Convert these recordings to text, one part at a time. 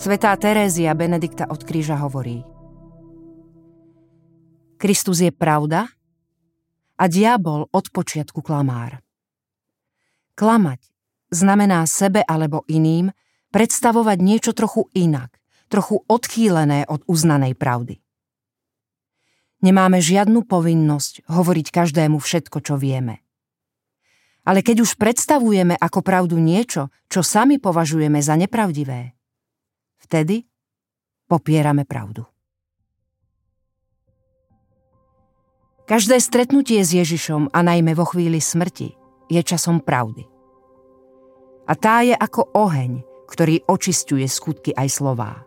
Svetá Terézia Benedikta od kríža hovorí Kristus je pravda a diabol od počiatku klamár. Klamať znamená sebe alebo iným predstavovať niečo trochu inak, trochu odchýlené od uznanej pravdy. Nemáme žiadnu povinnosť hovoriť každému všetko, čo vieme. Ale keď už predstavujeme ako pravdu niečo, čo sami považujeme za nepravdivé, vtedy popierame pravdu. Každé stretnutie s Ježišom, a najmä vo chvíli smrti, je časom pravdy. A tá je ako oheň, ktorý očistuje skutky aj slová.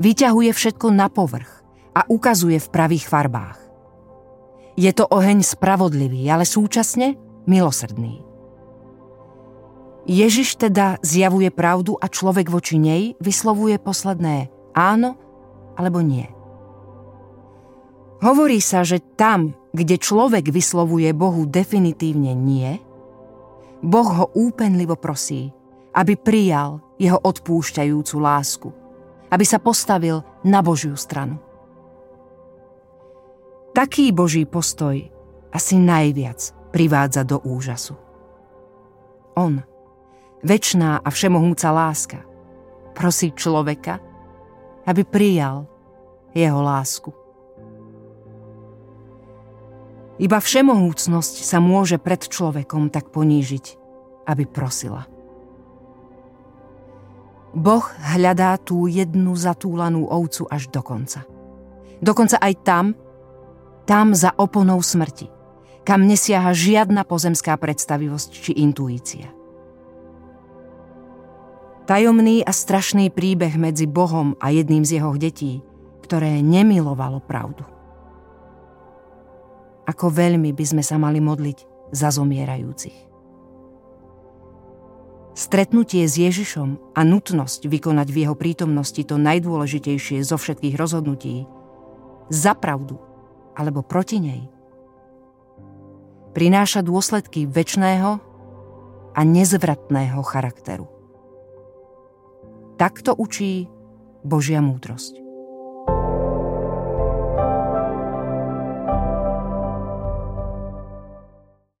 Vyťahuje všetko na povrch a ukazuje v pravých farbách. Je to oheň spravodlivý, ale súčasne milosrdný. Ježiš teda zjavuje pravdu a človek voči nej vyslovuje posledné áno alebo nie. Hovorí sa, že tam, kde človek vyslovuje Bohu definitívne nie, Boh ho úpenlivo prosí, aby prijal jeho odpúšťajúcu lásku, aby sa postavil na Božiu stranu. Taký Boží postoj asi najviac privádza do úžasu. On, väčná a všemohúca láska, prosí človeka, aby prijal jeho lásku. Iba všemohúcnosť sa môže pred človekom tak ponížiť, aby prosila. Boh hľadá tú jednu zatúlanú ovcu až do konca. Dokonca aj tam, tam za oponou smrti, kam nesiaha žiadna pozemská predstavivosť či intuícia. Tajomný a strašný príbeh medzi Bohom a jedným z jeho detí, ktoré nemilovalo pravdu. Ako veľmi by sme sa mali modliť za zomierajúcich. Stretnutie s Ježišom a nutnosť vykonať v jeho prítomnosti to najdôležitejšie zo všetkých rozhodnutí za pravdu alebo proti nej, prináša dôsledky väčšného a nezvratného charakteru. Takto učí Božia múdrosť.